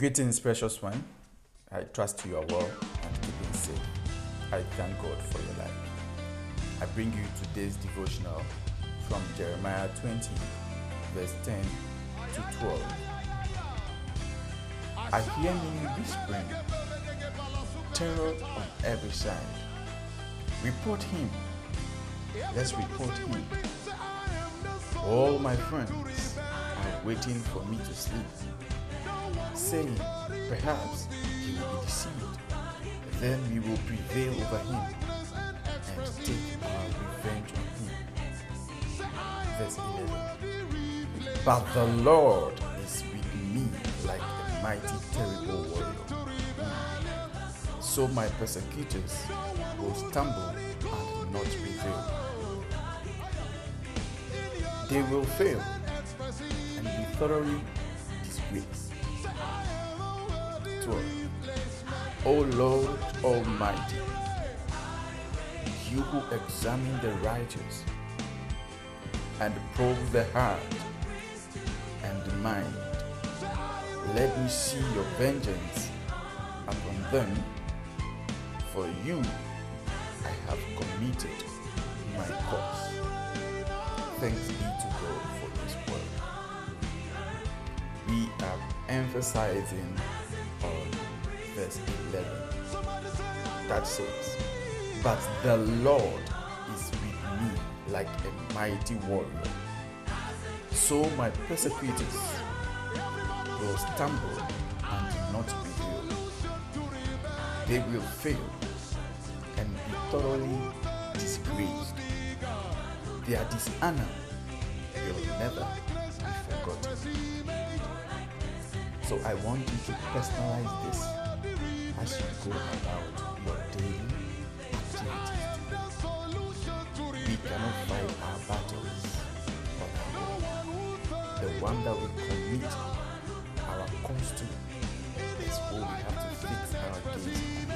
Greetings, precious one. I trust you are well and keeping safe. I thank God for your life. I bring you today's devotional from Jeremiah 20, verse 10 to 12. I hear many whispering, terror on every side. Report him. Let's report him. All my friends are waiting for me to sleep saying, Perhaps he will be deceived. Then we will prevail over him and take our revenge on him. Verse 11. But the Lord is with me like a mighty, terrible warrior. So my persecutors will stumble and not prevail. They will fail and be thoroughly disgraced. 12. O Lord Almighty, you who examine the righteous and probe the heart and mind, let me see your vengeance upon them, for you I have committed my cause. Thanks be to God for His word. We are emphasizing verse 11 that says, But the Lord is with me like a mighty warrior. So my persecutors will stumble and not prevail. They will fail and be thoroughly disgraced. Their dishonor will never be forgotten. So I want you to personalize this as you go about your daily activities. We cannot fight our battles on our own. The one that we commit our cause to is who we have to fix our gaze.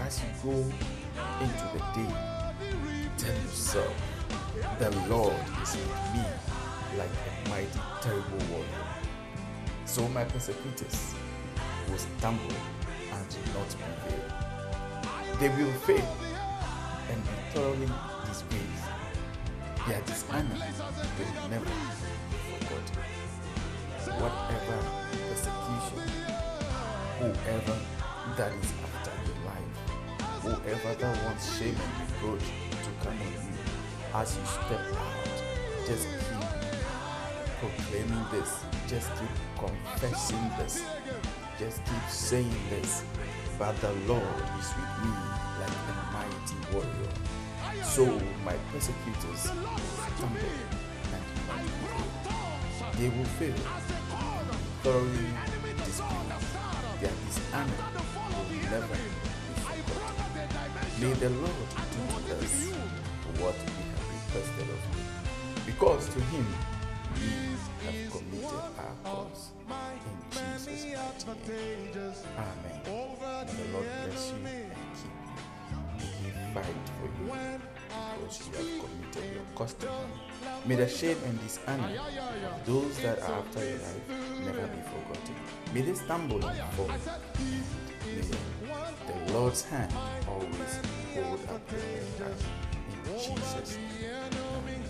As you go into the day, tell yourself, the Lord is with me like a mighty, terrible warrior. So my persecutors will stumble not. They will fail and be thoroughly disgraced. Their dishonor will never be forgotten. Whatever persecution, whoever that is after your life, whoever that wants shame and reproach to come on you as you step out, just keep proclaiming this. Just keep confessing this. Just keep saying this. But the Lord is with me like a mighty warrior. So my persecutors stumble and not. They will fail thoroughly disgraced. Their dishonor will never be forgotten. May the Lord do to us what we have requested of him. Because to him we have committed our cause. Jesus' Amen. May the Lord bless you and keep you. May He fight for you because you have committed your cause to Him. May the shame and dishonor of those that are after your life never be forgotten. May they stumble and fall. May the Lord's hand always hold up your head. In Jesus' name.